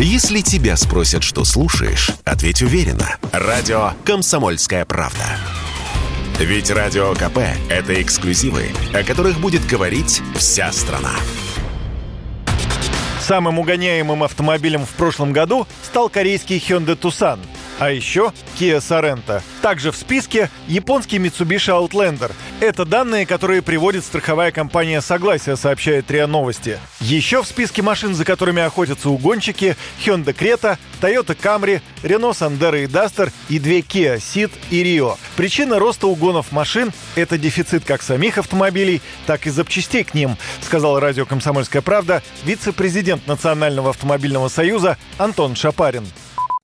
Если тебя спросят, что слушаешь, ответь уверенно. Радио «Комсомольская правда». Ведь Радио КП – это эксклюзивы, о которых будет говорить вся страна. Самым угоняемым автомобилем в прошлом году стал корейский Hyundai Tucson – а еще Kia Sorento. Также в списке японский Mitsubishi Outlander. Это данные, которые приводит страховая компания «Согласие», сообщает РИА Новости. Еще в списке машин, за которыми охотятся угонщики, Hyundai Creta, Toyota Camry, Renault Sandero и Duster и две Kia Ceed и Rio. Причина роста угонов машин – это дефицит как самих автомобилей, так и запчастей к ним, сказал радио «Комсомольская правда» вице-президент Национального автомобильного союза Антон Шапарин.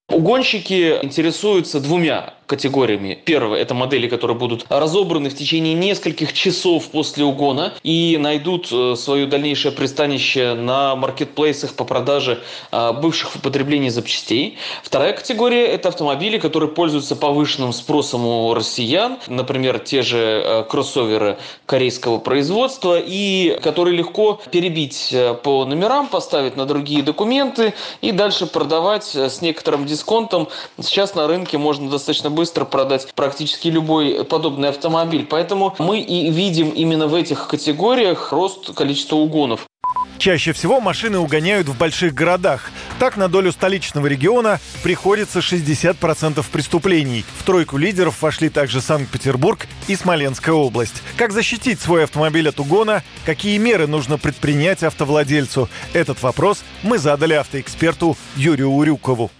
Угонщики интересуются двумя категориями. Первое – это модели, которые будут разобраны в течение нескольких часов после угона и найдут э, свое дальнейшее пристанище на маркетплейсах по продаже э, бывших в употреблении запчастей. Вторая категория – это автомобили, которые пользуются повышенным спросом у россиян, например, те же э, кроссоверы корейского производства, и которые легко перебить по номерам, поставить на другие документы и дальше продавать с некоторым дисконтом. Сейчас на рынке можно достаточно быстро продать практически любой подобный автомобиль. Поэтому мы и видим именно в этих категориях рост количества угонов. Чаще всего машины угоняют в больших городах. Так на долю столичного региона приходится 60% преступлений. В тройку лидеров вошли также Санкт-Петербург и Смоленская область. Как защитить свой автомобиль от угона? Какие меры нужно предпринять автовладельцу? Этот вопрос мы задали автоэксперту Юрию Урюкову.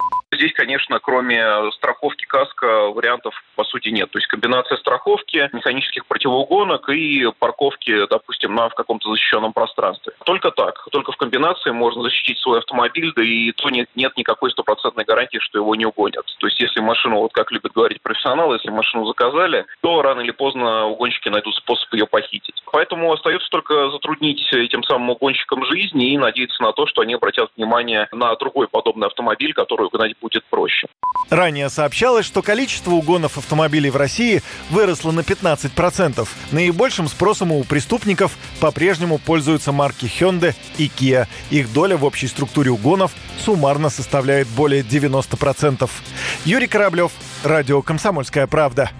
Конечно, кроме страховки каска вариантов по сути нет. То есть комбинация страховки, механических противоугонок и парковки, допустим, на в каком-то защищенном пространстве. Только так, только в комбинации можно защитить свой автомобиль, да и то нет, нет никакой стопроцентной гарантии, что его не угонят. То есть если машину, вот как любят говорить профессионалы, если машину заказали, то рано или поздно угонщики найдут способ ее похитить. Поэтому остается только затруднить этим самым угонщикам жизнь и надеяться на то, что они обратят внимание на другой подобный автомобиль, который угнать будет проще. Ранее сообщалось, что количество угонов автомобилей в России выросло на 15%. Наибольшим спросом у преступников по-прежнему пользуются марки Hyundai и Kia. Их доля в общей структуре угонов суммарно составляет более 90%. Юрий Кораблев, Радио «Комсомольская правда».